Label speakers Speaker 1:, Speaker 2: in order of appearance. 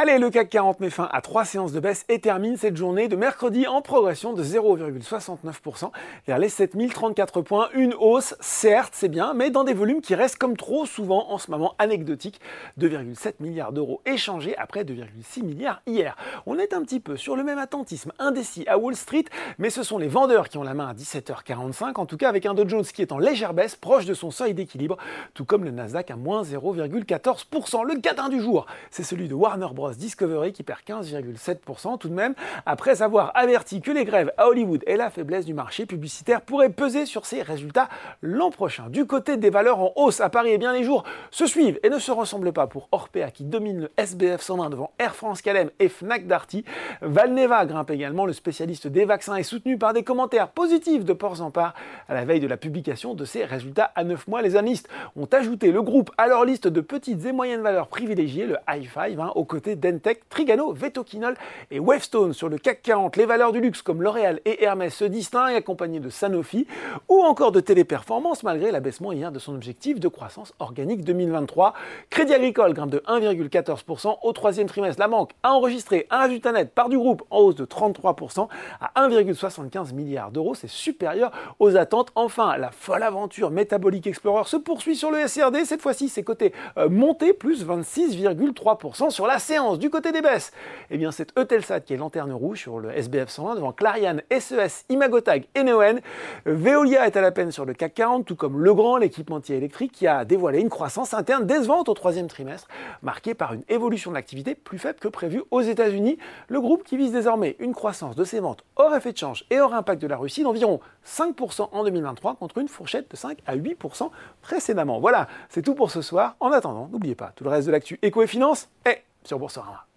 Speaker 1: Allez, le CAC 40 met fin à trois séances de baisse et termine cette journée de mercredi en progression de 0,69% vers les 7034 points. Une hausse, certes, c'est bien, mais dans des volumes qui restent comme trop souvent en ce moment anecdotiques. 2,7 milliards d'euros échangés après 2,6 milliards hier. On est un petit peu sur le même attentisme indécis à Wall Street, mais ce sont les vendeurs qui ont la main à 17h45, en tout cas avec un Dow Jones qui est en légère baisse, proche de son seuil d'équilibre, tout comme le Nasdaq à moins 0,14%. Le gadin du jour, c'est celui de Warner Bros. Discovery qui perd 15,7% tout de même, après avoir averti que les grèves à Hollywood et la faiblesse du marché publicitaire pourraient peser sur ses résultats l'an prochain. Du côté des valeurs en hausse à Paris, eh bien les jours se suivent et ne se ressemblent pas pour Orpea qui domine le SBF 120 devant Air France KLM et Fnac Darty. Valneva grimpe également, le spécialiste des vaccins est soutenu par des commentaires positifs de Ports en part à la veille de la publication de ses résultats à 9 mois. Les analystes ont ajouté le groupe à leur liste de petites et moyennes valeurs privilégiées, le high five, hein, aux côtés Dentec, Trigano, Vetoquinol et Wavestone. Sur le CAC 40, les valeurs du luxe comme L'Oréal et Hermès se distinguent, accompagnés de Sanofi ou encore de Téléperformance, malgré l'abaissement hier de son objectif de croissance organique 2023. Crédit Agricole grimpe de 1,14% au troisième trimestre. La banque a enregistré un résultat net par du groupe en hausse de 33% à 1,75 milliard d'euros. C'est supérieur aux attentes. Enfin, la folle aventure Metabolic Explorer se poursuit sur le SRD. Cette fois-ci, ses côtés euh, plus 26,3% sur la séance du côté des baisses, eh bien c'est Eutelsat qui est lanterne rouge sur le SBF 120 devant Clariane, SES, Imagotag et Neoen. Veolia est à la peine sur le CAC 40, tout comme Legrand, l'équipementier électrique, qui a dévoilé une croissance interne décevante au troisième trimestre, marquée par une évolution de l'activité plus faible que prévu aux États-Unis. Le groupe qui vise désormais une croissance de ses ventes hors effet de change et hors impact de la Russie d'environ 5% en 2023 contre une fourchette de 5 à 8% précédemment. Voilà, c'est tout pour ce soir. En attendant, n'oubliez pas, tout le reste de l'actu éco et finance est sur Boursorama.